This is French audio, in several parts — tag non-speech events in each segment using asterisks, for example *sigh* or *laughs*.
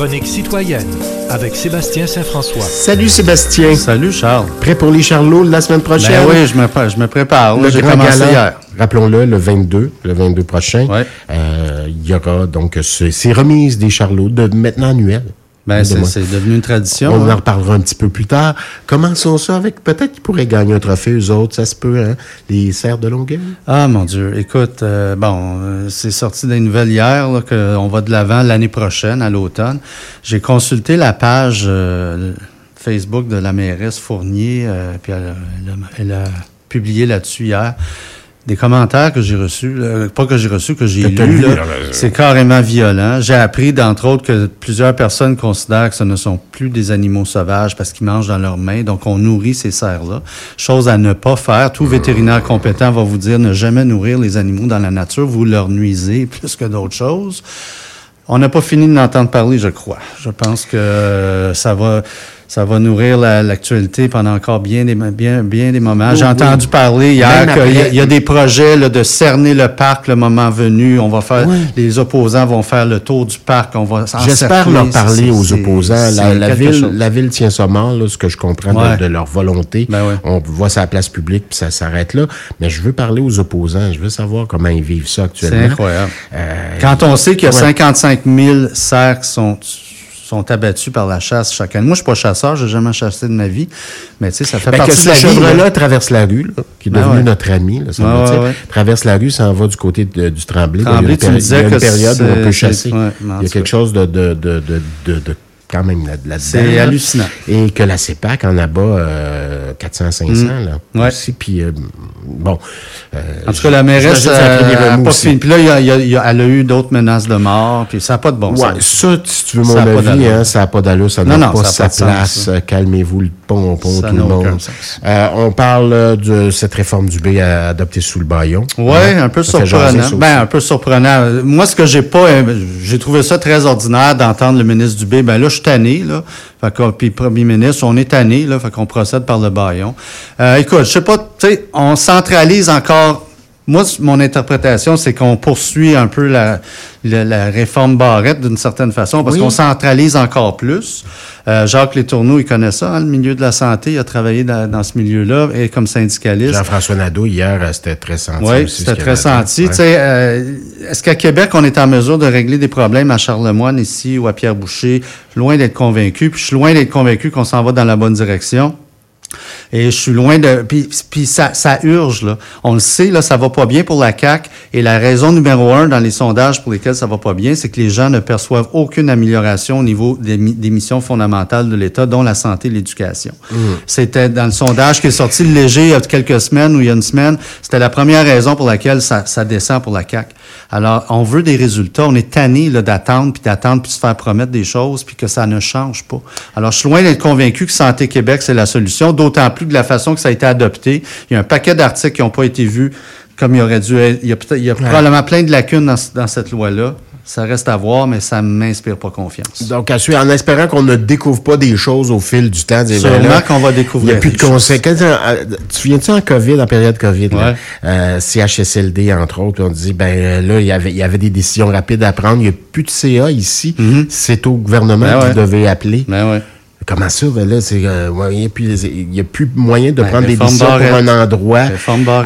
chronique citoyenne avec Sébastien Saint-François. Salut Sébastien. Salut Charles. Prêt pour les Charlots la semaine prochaine? Ben oui, je me, je me prépare. Le J'ai grand commencé gala, hier. Rappelons-le, le 22, le 22 prochain. Ouais. Euh, Il y aura donc ce- ces remises des Charlots de maintenant annuelles. Ben, c'est devenu une tradition. On hein. en reparlera un petit peu plus tard. Commençons ça avec peut-être qu'ils pourraient gagner un trophée, eux autres, ça se peut, hein? Les serres de Longueuil? Ah mon Dieu, écoute, euh, bon, euh, c'est sorti des nouvelles hier qu'on va de l'avant l'année prochaine, à l'automne. J'ai consulté la page euh, Facebook de la mairesse Fournier, euh, puis elle a publié là-dessus hier des commentaires que j'ai reçus, là, pas que j'ai reçus, que j'ai lus. C'est carrément violent. J'ai appris, d'entre autres, que plusieurs personnes considèrent que ce ne sont plus des animaux sauvages parce qu'ils mangent dans leurs mains. Donc, on nourrit ces cerfs-là. Chose à ne pas faire. Tout vétérinaire compétent va vous dire ne jamais nourrir les animaux dans la nature. Vous leur nuisez *laughs* plus que d'autres choses. On n'a pas fini de l'entendre parler, je crois. Je pense que ça va, ça va nourrir la- l'actualité pendant encore bien des, bien, bien des moments. J'ai Oui, entendu parler hier qu'il y, a- y des projets là, de cerner le parc le moment venu. On va faire, Oui. les opposants vont faire le tour du parc. On va J'espère leur parler aux opposants. La, ville, chose. la ville tient ça mort, là, ce que je comprends de- Ouais. de, leur volonté. Ben ouais. On voit la place publique, puis ça s'arrête là. Mais je veux parler aux opposants. Je veux savoir comment ils vivent ça actuellement. C'est incroyable. Euh, Quand on sait qu'il y a Ouais. 55 000 cerfs qui sont, sont abattus par la chasse chaque année. Moi, je suis pas chasseur, j'ai jamais chassé de ma vie, mais tu sais, ça fait Ben, que partie ce de la chevre-là là. traverse la rue, là, qui est Ben devenu ouais. notre ami, là, ça Ouais, veut dire. ouais, ouais. traverse la rue, ça en va du côté de- du Tremblay. Tremblay, il y a une, péri- il y a une que période où on peut chasser. ouais, il y a quelque chose de, de, de, de, de, de- quand même là-. C'est là. hallucinant. Et que la CEPAC en abat euh, 400-500, là. Mm. Ouais. Aussi, puis euh, bon. euh, En tout cas, la mairesse euh. Puis là, y a- y a- il y a- elle a eu d'autres menaces de mort, puis ça n'a pas de bon Ouais, sens. ça, si tu veux mon avis, hein, ça n'a pas d'allure, ça n'a pas sa pas sens, place. Calmez-vous le pompon, Ça tout le monde. on parle de cette réforme du B adoptée sous le baillon. Ouais, Hein? un peu Ça surprenant. jaser, Ben, un peu surprenant. Moi, ce que j'ai pas, j'ai trouvé ça très ordinaire d'entendre le ministre Dubé. Ben là, je suis tanné, là. Puis premier ministre, on est tanné, là. Fait qu'on procède par le baillon. Euh, écoute, je sais pas, tu sais, on centralise encore. Moi, mon interprétation, c'est qu'on poursuit un peu la, la, la réforme Barrette d'une certaine façon, parce Oui. qu'on centralise encore plus. Euh, Jacques Létourneau, il connaît ça, hein, le milieu de la santé. Il a travaillé dans, dans ce milieu-là, et comme syndicaliste. Jean-François Nadeau, hier, c'était très senti. Oui, c'était très senti. Ouais. Tu sais, euh, Est-ce qu'à Québec, on est en mesure de régler des problèmes à Charlemagne ici ou à Pierre-Boucher? Je suis loin d'être convaincu. Puis je suis loin d'être convaincu qu'on s'en va dans la bonne direction. Et je suis loin de... Puis, puis ça, ça urge, là. On le sait, là, ça va pas bien pour la CAQ. Et la raison numéro un dans les sondages pour lesquels ça va pas bien, c'est que les gens ne perçoivent aucune amélioration au niveau des, mi- des missions fondamentales de l'État, dont la santé et l'éducation. C'était dans le sondage qui est sorti le léger il y a quelques semaines ou il y a une semaine. C'était la première raison pour laquelle ça, ça descend pour la CAQ. Alors, on veut des résultats. On est tanné là, d'attendre, puis d'attendre, puis de se faire promettre des choses, puis que ça ne change pas. Alors, je suis loin d'être convaincu que Santé Québec, c'est la solution, d'autant plus que de la façon que ça a été adopté, il y a un paquet d'articles qui n'ont pas été vus comme il aurait dû être. Il y a, peut-être- il y a probablement plein de lacunes dans cette loi-là. Ça reste à voir, mais ça ne m'inspire pas confiance. Donc, à suivre, en espérant qu'on ne découvre pas des choses au fil du temps. Sûrement qu'on va Il n'y découvrir a plus de conséquences. Euh, Tu te souviens-tu en COVID, en période COVID, là, euh, CHSLD, entre autres, on dit, ben euh, là, il y avait, il y avait des décisions rapides à prendre. Il n'y a plus de CA ici. C'est au gouvernement Ben ouais. devait appeler. Ben ouais. Comment ça? Ben là, c'est, euh, ouais, il n'y a, plus- il y a plus moyen de Ben, prendre des décisions pour un endroit.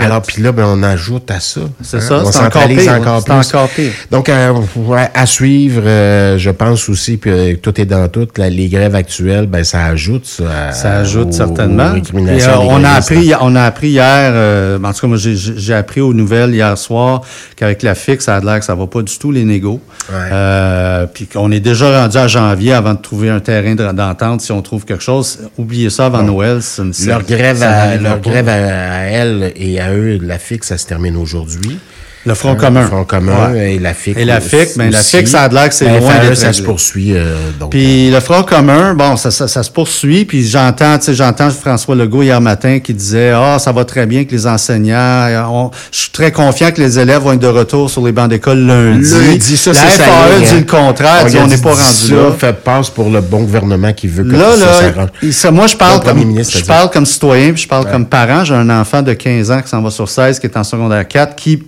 Alors, puis là, ben, on ajoute à ça. C'est hein? ça, on c'est encore pire, encore plus. encore pire. Donc, euh, ouais, à suivre, euh, je pense aussi, puis tout est dans tout, là, les grèves actuelles, ben ça ajoute ça. à- Ça ajoute aux- certainement. aux Et, on a appris, on a appris hier, en tout cas moi j'ai- appris aux nouvelles hier soir qu'avec la fixe, ça a l'air que ça va pas du tout les négos. Ouais. Puis qu'on est déjà rendu à janvier avant de trouver un terrain de- d'entente si on trouve quelque chose. Oubliez ça avant Noël. Leur grève, ça à, leur grève à, à elle et à eux, la fixe, ça se termine aujourd'hui. Le Front Hein, commun. Le Front commun Ouais. et la FIC. Et la FIC, ben, la. FIC, ça a l'air que c'est La loin FAE, d'être ça se poursuit. euh, donc, Puis le Front commun, bon, ça, ça, ça se poursuit. Puis j'entends, tu sais, j'entends François Legault hier matin qui disait, ah, ça va très bien que les enseignants, euh, on- je suis très confiant que les élèves vont être de retour sur les bancs d'école lundi. Lundi, ça, La c'est ça FAE y est, dit hein. le contraire, dit on n'est pas ça, rendu là. fait passe pour le bon gouvernement qui veut que Là, ça là, s'arrange. ça, moi, je parle comme, ministre je parle comme citoyen, puis je parle comme parent. J'ai un enfant de 15 ans qui s'en va sur 16, qui est en secondaire 4, qui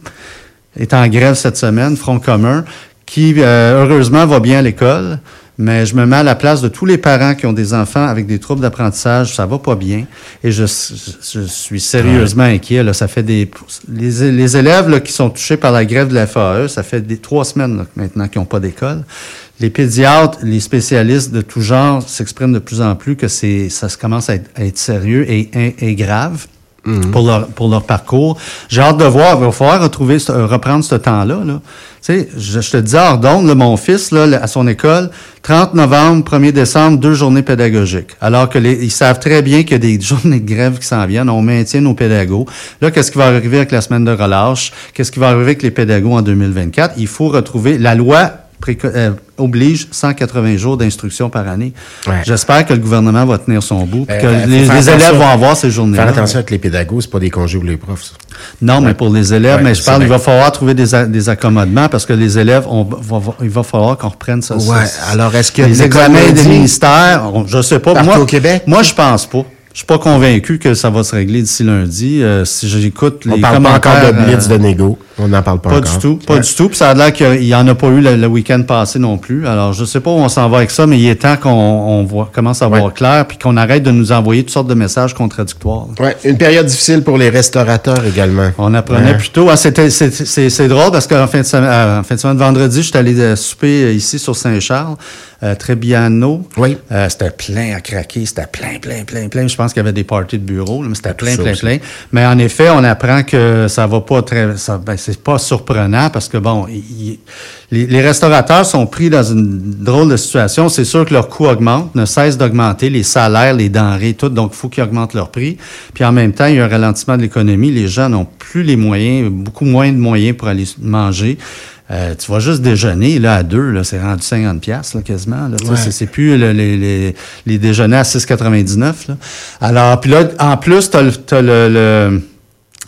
est en grève cette semaine, Front commun, qui, euh, heureusement, va bien à l'école. mais je me mets à la place de tous les parents qui ont des enfants avec des troubles d'apprentissage, ça va pas bien, et je, je suis sérieusement inquiet. Là, ça fait des les, les élèves là, qui sont touchés par la grève de la FAE, ça fait des trois semaines là, maintenant qu'ils n'ont pas d'école. Les pédiatres, les spécialistes de tout genre s'expriment de plus en plus que c'est ça commence à être, à être sérieux et, et, et grave. Mhm. pour, leur, pour leur parcours. J'ai hâte de voir. Il va falloir retrouver, euh, reprendre ce temps-là. Là. Tu sais, je, je te dis là, mon fils, là, à son école, 30 novembre, 1er décembre, deux journées pédagogiques. Alors que les, ils savent très bien qu'il y a des *laughs* journées de grève qui s'en viennent. On maintient nos pédagogues. Là, qu'est-ce qui va arriver avec la semaine de relâche? Qu'est-ce qui va arriver avec les pédagogues en 2024? Il faut retrouver la loi euh, oblige 180 jours d'instruction par année. Ouais. J'espère que le gouvernement va tenir son bout, Euh, que les, élèves vont avoir ces journées-là. Faire attention avec les pédagogues, c'est pas des congés pour les profs. ça. Non, mais pour les élèves, Ouais, mais je parle, il va falloir trouver des, des accommodements parce que les élèves, on, va, va- il va falloir qu'on reprenne ça. Ouais, ça- alors est-ce que les examens des ministères, on- je sais pas. Partout moi, au Québec? Moi, je pense pas. Je suis pas convaincu que ça va se régler d'ici lundi. Euh, si j'écoute les On parle pas encore de blitz euh, de négo. On n'en parle pas, pas encore. du tout, pas Ouais. du tout. Puis ça a l'air qu'il y en a pas eu le, le week-end passé non plus. Alors, je sais pas où on s'en va avec ça, mais il est temps qu'on on voit, commence à voir clair, puis qu'on arrête de nous envoyer toutes sortes de messages contradictoires. Ouais, une période difficile pour les restaurateurs également. On apprenait Ouais. plutôt. Ah, c'était, c'est, drôle parce qu'en fin de semaine, euh, en fin de semaine, vendredi, je suis allé euh, souper ici sur Saint-Charles, euh, Trebbiano. Oui. Euh, c'était plein à craquer, c'était plein, plein, plein, plein. Je pense qu'il y avait des parties de bureau, là, mais c'était plein, plein, plein. Mais en effet, on apprend que ça va pas très, ça, ben, c'est pas surprenant parce que bon, les, les restaurateurs sont pris dans une drôle de situation. C'est sûr que leurs coûts augmentent, ne cessent d'augmenter, les salaires, les denrées, tout. Donc, il faut qu'ils augmentent leur prix. Puis en même temps, il y a un ralentissement de l'économie. Les gens n'ont plus les moyens, beaucoup moins de moyens pour aller manger. Euh, tu vas juste déjeuner là à deux, là, c'est rendu 50 pièces là quasiment. Là, Tu Ouais. c'est, plus le- les, les, les déjeuners à 6,99. Là. Alors, puis là, en plus, t'as le, t'as le, le-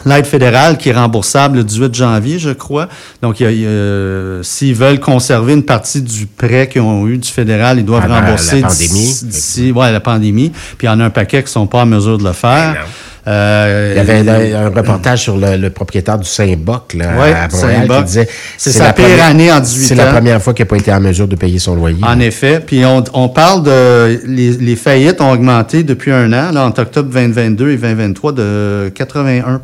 L'aide fédérale qui est remboursable le 18 janvier, je crois. Donc, il y a- il y a- s'ils veulent conserver une partie du prêt qu'ils ont eu du fédéral, ils doivent Avant rembourser la d'ici- pandémie. d'ici ouais, la pandémie. Puis il y en a un paquet qui sont pas en mesure de le faire. Euh, Il y avait un reportage sur le, le propriétaire du Saint-Boc là, Ouais, à Montréal qui disait C'est sa pire première- année en 18 C'est la ans. première fois qu'il n'a pas été en mesure de payer son loyer. En effet. Puis on, on parle de les, les faillites ont augmenté depuis un an, là, entre octobre 2022 et 2023, de 81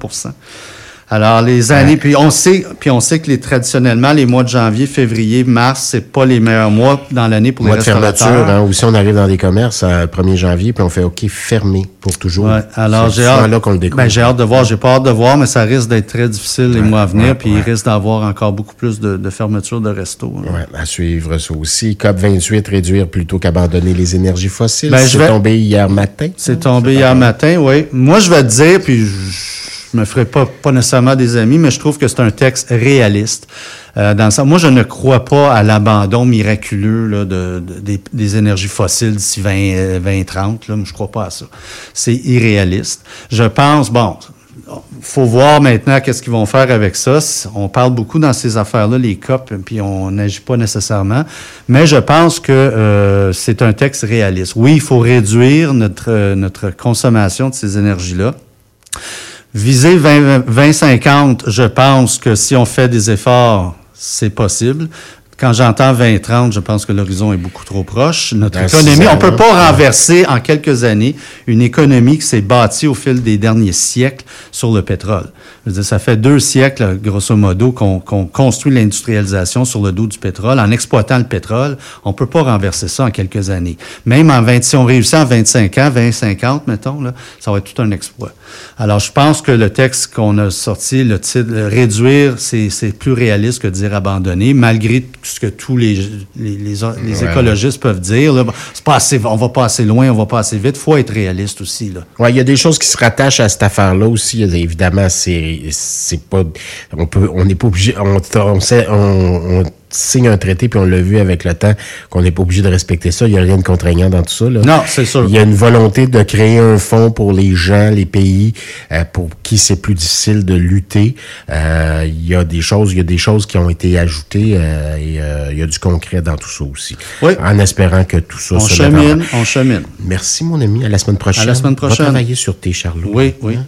alors les années, puis on sait, puis on sait que les traditionnellement les mois de janvier, février, mars, c'est pas les meilleurs mois dans l'année pour Mois les de fermeture, restaurateurs. hein, ou si on arrive dans des commerces à 1er janvier, puis on fait OK, fermé pour toujours. Ouais, alors j'ai hâte, là qu'on le découvre. ben, j'ai hâte de voir, j'ai pas hâte de voir, mais ça risque d'être très difficile les mois à venir, ouais, puis il risque d'avoir encore beaucoup plus de, de fermetures de restos. hein. Ouais, à suivre ça aussi. COP 28, réduire plutôt qu'abandonner les énergies fossiles. Ben, je c'est vais- tombé hier matin. C'est tombé hier matin, oui. Moi, je vais te dire, puis je, je me ferai pas, pas nécessairement des amis, mais je trouve que c'est un texte réaliste. Euh, dans le sens- moi, je ne crois pas à l'abandon miraculeux des, énergies fossiles d'ici 20, euh, 2030. Là, je crois pas à ça. C'est irréaliste. Je pense, bon, faut voir maintenant qu'est-ce qu'ils vont faire avec ça. On parle beaucoup dans ces affaires-là, les COP, puis on n'agit pas nécessairement. Mais je pense que euh, c'est un texte réaliste. Oui, il faut réduire notre, euh, notre consommation de ces énergies-là. Viser 20 2050, je pense que si on fait des efforts, c'est possible. Quand j'entends 2030, je pense que l'horizon est beaucoup trop proche. Notre Dans économie, on peut là. pas renverser en quelques années une économie qui s'est bâtie au fil des derniers siècles sur le pétrole. Je veux dire, ça fait deux siècles, grosso modo, qu'on construit l'industrialisation sur le dos du pétrole. En exploitant le pétrole, on peut pas renverser ça en quelques années. Même en 20, si on réussit en 25 ans, 20, 50, mettons, là, ça va être tout un exploit. Alors, je pense que le texte qu'on a sorti, le titre réduire, c'est c'est plus réaliste que de dire abandonner, malgré ce que tous les, les, les, les Ouais. écologistes peuvent dire. là. C'est pas assez, on va pas assez loin, on va pas assez vite. faut être réaliste aussi. Ouais, il y a des choses qui se rattachent à cette affaire-là aussi. Évidemment, c'est c'est pas on peut on n'est pas obligé on on, on signe un traité puis on l'a vu avec le temps qu'on n'est pas obligé de respecter ça. Il y a rien de contraignant dans tout ça. Là. Non, c'est sûr. Il y a une volonté de créer un fonds pour les gens, les pays euh, pour qui c'est plus difficile de lutter. Euh, il y a des choses, il y a des choses qui ont été ajoutées euh, et il y a du concret dans tout ça aussi. Oui. En espérant que tout ça On se chemine, on chemine. Merci mon ami, à la semaine prochaine. À la semaine Va prochaine. travailler sur tes charlots. Oui, oui.